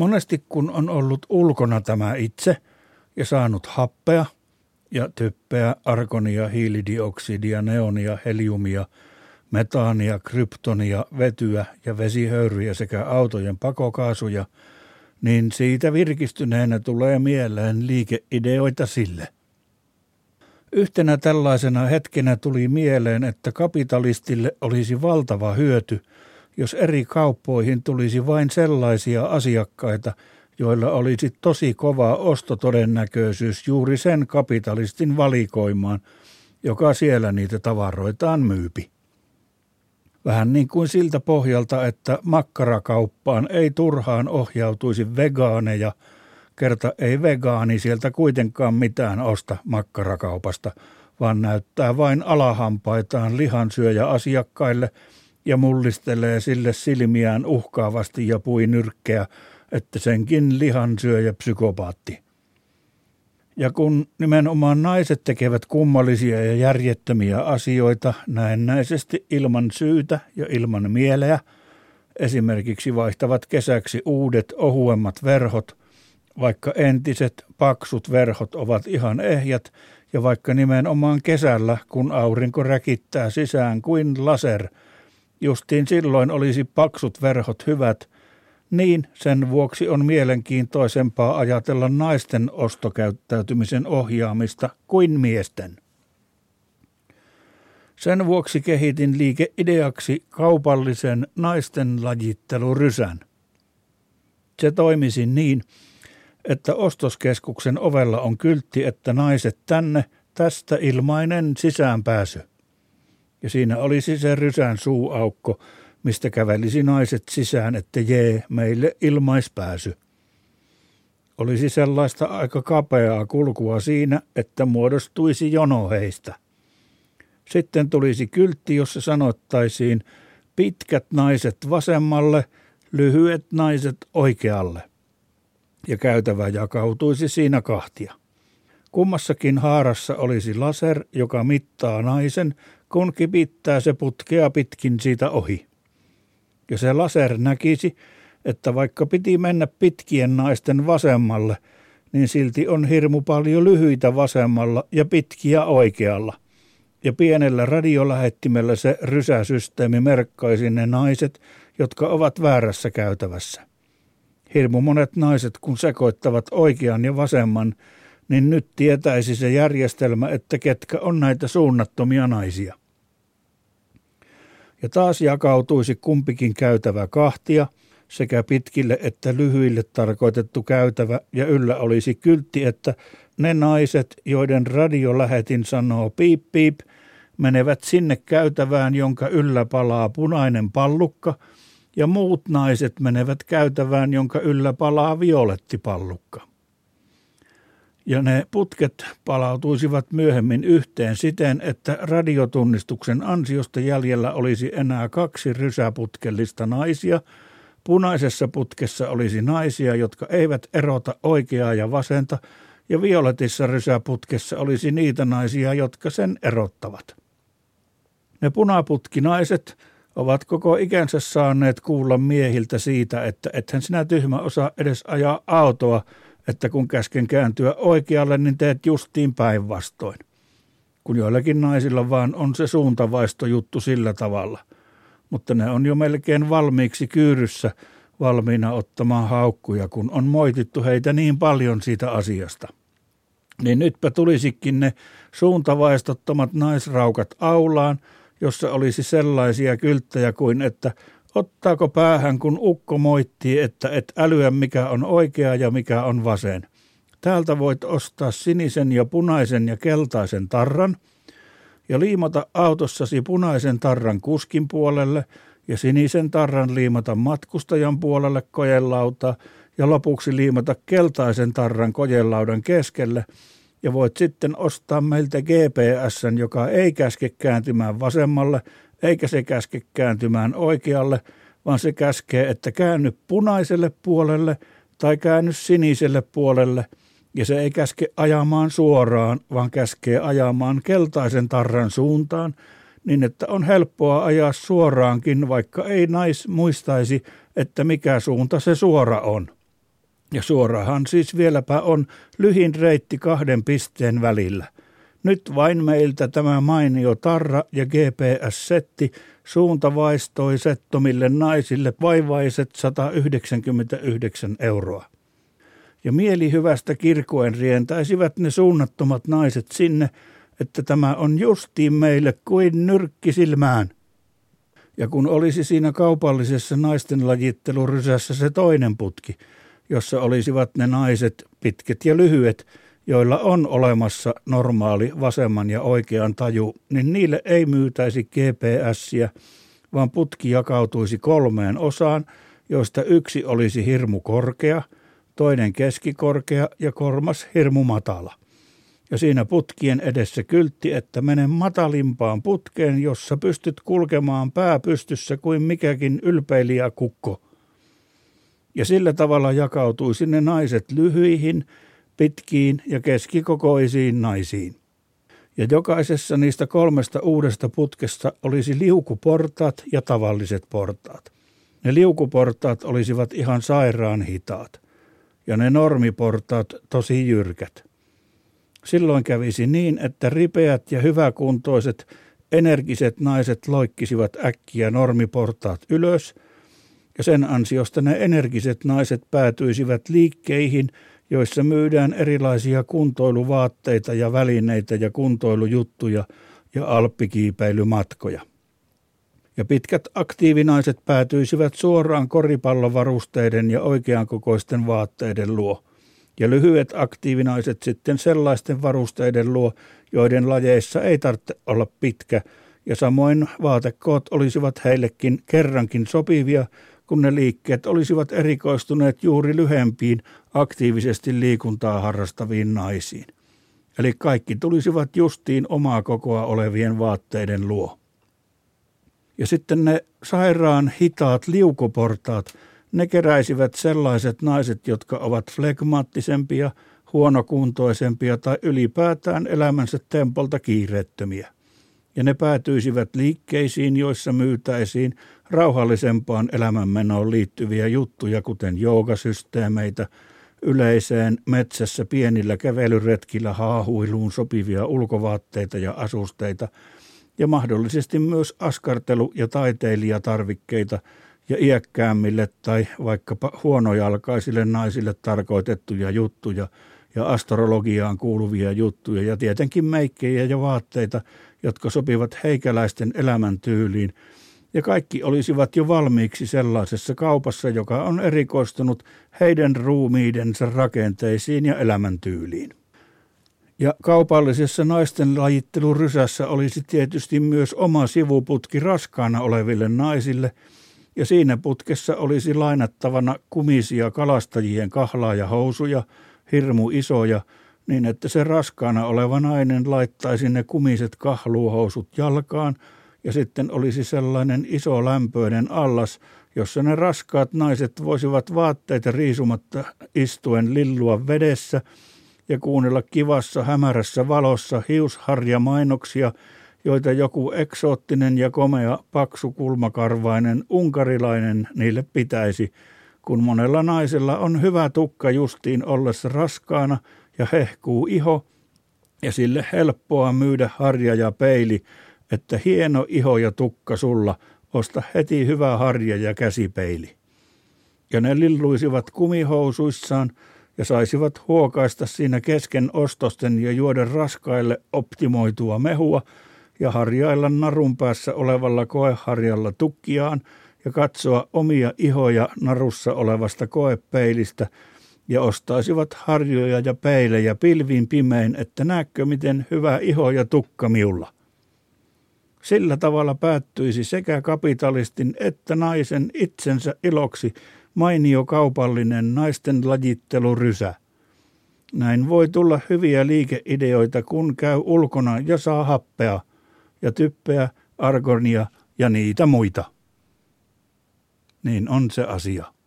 Monesti kun on ollut ulkona tämä itse ja saanut happea ja typpeä, argonia, hiilidioksidia, neonia, heliumia, metaania, kryptonia, vetyä ja vesihöyryjä sekä autojen pakokaasuja, niin siitä virkistyneenä tulee mieleen liikeideoita sille – Yhtenä tällaisena hetkenä tuli mieleen, että kapitalistille olisi valtava hyöty, jos eri kauppoihin tulisi vain sellaisia asiakkaita, joilla olisi tosi kova ostotodennäköisyys juuri sen kapitalistin valikoimaan, joka siellä niitä tavaroitaan myypi. Vähän niin kuin siltä pohjalta, että makkarakauppaan ei turhaan ohjautuisi vegaaneja – kerta ei vegaani sieltä kuitenkaan mitään osta makkarakaupasta, vaan näyttää vain alahampaitaan lihansyöjä asiakkaille ja mullistelee sille silmiään uhkaavasti ja pui nyrkkeä, että senkin lihansyöjä psykopaatti. Ja kun nimenomaan naiset tekevät kummallisia ja järjettömiä asioita näennäisesti ilman syytä ja ilman mieleä, esimerkiksi vaihtavat kesäksi uudet ohuemmat verhot – vaikka entiset paksut verhot ovat ihan ehjät ja vaikka nimenomaan kesällä, kun aurinko räkittää sisään kuin laser, justiin silloin olisi paksut verhot hyvät, niin sen vuoksi on mielenkiintoisempaa ajatella naisten ostokäyttäytymisen ohjaamista kuin miesten. Sen vuoksi kehitin liikeideaksi kaupallisen naisten lajittelurysän. Se toimisi niin, että ostoskeskuksen ovella on kyltti, että naiset tänne, tästä ilmainen sisäänpääsy. Ja siinä olisi se rysän suuaukko, mistä kävelisi naiset sisään, että jee, meille ilmaispääsy. Olisi sellaista aika kapeaa kulkua siinä, että muodostuisi jono heistä. Sitten tulisi kyltti, jossa sanottaisiin pitkät naiset vasemmalle, lyhyet naiset oikealle ja käytävä jakautuisi siinä kahtia. Kummassakin haarassa olisi laser, joka mittaa naisen, kun kipittää se putkea pitkin siitä ohi. Ja se laser näkisi, että vaikka piti mennä pitkien naisten vasemmalle, niin silti on hirmu paljon lyhyitä vasemmalla ja pitkiä oikealla. Ja pienellä radiolähettimellä se rysäsysteemi merkkaisi ne naiset, jotka ovat väärässä käytävässä. Hirmu monet naiset, kun sekoittavat oikean ja vasemman, niin nyt tietäisi se järjestelmä, että ketkä on näitä suunnattomia naisia. Ja taas jakautuisi kumpikin käytävä kahtia, sekä pitkille että lyhyille tarkoitettu käytävä, ja yllä olisi kyltti, että ne naiset, joiden radiolähetin sanoo piip piip, menevät sinne käytävään, jonka yllä palaa punainen pallukka – ja muut naiset menevät käytävään, jonka yllä palaa violettipallukka. Ja ne putket palautuisivat myöhemmin yhteen siten, että radiotunnistuksen ansiosta jäljellä olisi enää kaksi rysäputkellista naisia. Punaisessa putkessa olisi naisia, jotka eivät erota oikeaa ja vasenta, ja violetissa rysäputkessa olisi niitä naisia, jotka sen erottavat. Ne punaputkinaiset ovat koko ikänsä saaneet kuulla miehiltä siitä, että ethän sinä tyhmä osaa edes ajaa autoa, että kun käsken kääntyä oikealle, niin teet justiin päinvastoin. Kun joillakin naisilla vaan on se suuntavaisto juttu sillä tavalla. Mutta ne on jo melkein valmiiksi kyyryssä valmiina ottamaan haukkuja, kun on moitittu heitä niin paljon siitä asiasta. Niin nytpä tulisikin ne suuntavaistottomat naisraukat aulaan – jossa olisi sellaisia kylttejä kuin, että ottaako päähän, kun ukko moittii, että et älyä mikä on oikea ja mikä on vasen. Täältä voit ostaa sinisen ja punaisen ja keltaisen tarran ja liimata autossasi punaisen tarran kuskin puolelle ja sinisen tarran liimata matkustajan puolelle kojelauta ja lopuksi liimata keltaisen tarran kojelaudan keskelle – ja voit sitten ostaa meiltä GPS, joka ei käske kääntymään vasemmalle, eikä se käske kääntymään oikealle, vaan se käskee, että käänny punaiselle puolelle tai käänny siniselle puolelle, ja se ei käske ajamaan suoraan, vaan käskee ajamaan keltaisen tarran suuntaan, niin että on helppoa ajaa suoraankin, vaikka ei nais muistaisi, että mikä suunta se suora on. Ja suorahan siis vieläpä on lyhin reitti kahden pisteen välillä. Nyt vain meiltä tämä mainio tarra ja GPS-setti suuntavaistoisettomille naisille vaivaiset 199 euroa. Ja mielihyvästä kirkoen rientäisivät ne suunnattomat naiset sinne, että tämä on justiin meille kuin nyrkki silmään. Ja kun olisi siinä kaupallisessa naisten lajittelurysässä se toinen putki, jossa olisivat ne naiset, pitkät ja lyhyet, joilla on olemassa normaali vasemman ja oikean taju, niin niille ei myytäisi GPSiä, vaan putki jakautuisi kolmeen osaan, joista yksi olisi hirmu korkea, toinen keskikorkea ja kolmas hirmu matala. Ja siinä putkien edessä kyltti, että mene matalimpaan putkeen, jossa pystyt kulkemaan pää pystyssä kuin mikäkin ylpeilijä kukko. Ja sillä tavalla jakautuisi ne naiset lyhyihin, pitkiin ja keskikokoisiin naisiin. Ja jokaisessa niistä kolmesta uudesta putkesta olisi liukuportaat ja tavalliset portaat. Ne liukuportaat olisivat ihan sairaan hitaat ja ne normiportaat tosi jyrkät. Silloin kävisi niin, että ripeät ja hyväkuntoiset, energiset naiset loikkisivat äkkiä normiportaat ylös, ja sen ansiosta ne energiset naiset päätyisivät liikkeihin – joissa myydään erilaisia kuntoiluvaatteita ja välineitä ja kuntoilujuttuja ja alppikiipeilymatkoja. Ja pitkät aktiivinaiset päätyisivät suoraan koripallovarusteiden ja oikeankokoisten vaatteiden luo. Ja lyhyet aktiivinaiset sitten sellaisten varusteiden luo, joiden lajeissa ei tarvitse olla pitkä, ja samoin vaatekoot olisivat heillekin kerrankin sopivia kun ne liikkeet olisivat erikoistuneet juuri lyhempiin aktiivisesti liikuntaa harrastaviin naisiin. Eli kaikki tulisivat justiin omaa kokoa olevien vaatteiden luo. Ja sitten ne sairaan hitaat liukuportaat, ne keräisivät sellaiset naiset, jotka ovat flegmaattisempia, huonokuntoisempia tai ylipäätään elämänsä tempolta kiireettömiä ja ne päätyisivät liikkeisiin, joissa myytäisiin rauhallisempaan elämänmenoon liittyviä juttuja, kuten joogasysteemeitä, yleiseen metsässä pienillä kävelyretkillä haahuiluun sopivia ulkovaatteita ja asusteita, ja mahdollisesti myös askartelu- ja taiteilijatarvikkeita ja iäkkäämmille tai vaikkapa huonojalkaisille naisille tarkoitettuja juttuja ja astrologiaan kuuluvia juttuja ja tietenkin meikkejä ja vaatteita, jotka sopivat heikäläisten elämäntyyliin, ja kaikki olisivat jo valmiiksi sellaisessa kaupassa, joka on erikoistunut heidän ruumiidensa rakenteisiin ja elämäntyyliin. Ja kaupallisessa naisten lajittelurysässä olisi tietysti myös oma sivuputki raskaana oleville naisille, ja siinä putkessa olisi lainattavana kumisia kalastajien kahlaa ja housuja, hirmu isoja, niin että se raskaana oleva nainen laittaisi ne kumiset kahluuhousut jalkaan ja sitten olisi sellainen iso lämpöinen allas, jossa ne raskaat naiset voisivat vaatteita riisumatta istuen lillua vedessä ja kuunnella kivassa hämärässä valossa hiusharjamainoksia, joita joku eksoottinen ja komea paksu kulmakarvainen unkarilainen niille pitäisi, kun monella naisella on hyvä tukka justiin ollessa raskaana – ja hehkuu iho, ja sille helppoa myydä harja ja peili, että hieno iho ja tukka sulla, osta heti hyvä harja ja käsipeili. Ja ne lilluisivat kumihousuissaan ja saisivat huokaista siinä kesken ostosten ja juoda raskaille optimoitua mehua ja harjailla narun päässä olevalla koeharjalla tukkiaan ja katsoa omia ihoja narussa olevasta koepeilistä – ja ostaisivat harjoja ja peilejä pilvin pimein, että näkö miten hyvä iho ja tukka miulla. Sillä tavalla päättyisi sekä kapitalistin että naisen itsensä iloksi mainio kaupallinen naisten lajittelurysä. Näin voi tulla hyviä liikeideoita, kun käy ulkona ja saa happea ja typpeä, argonia ja niitä muita. Niin on se asia.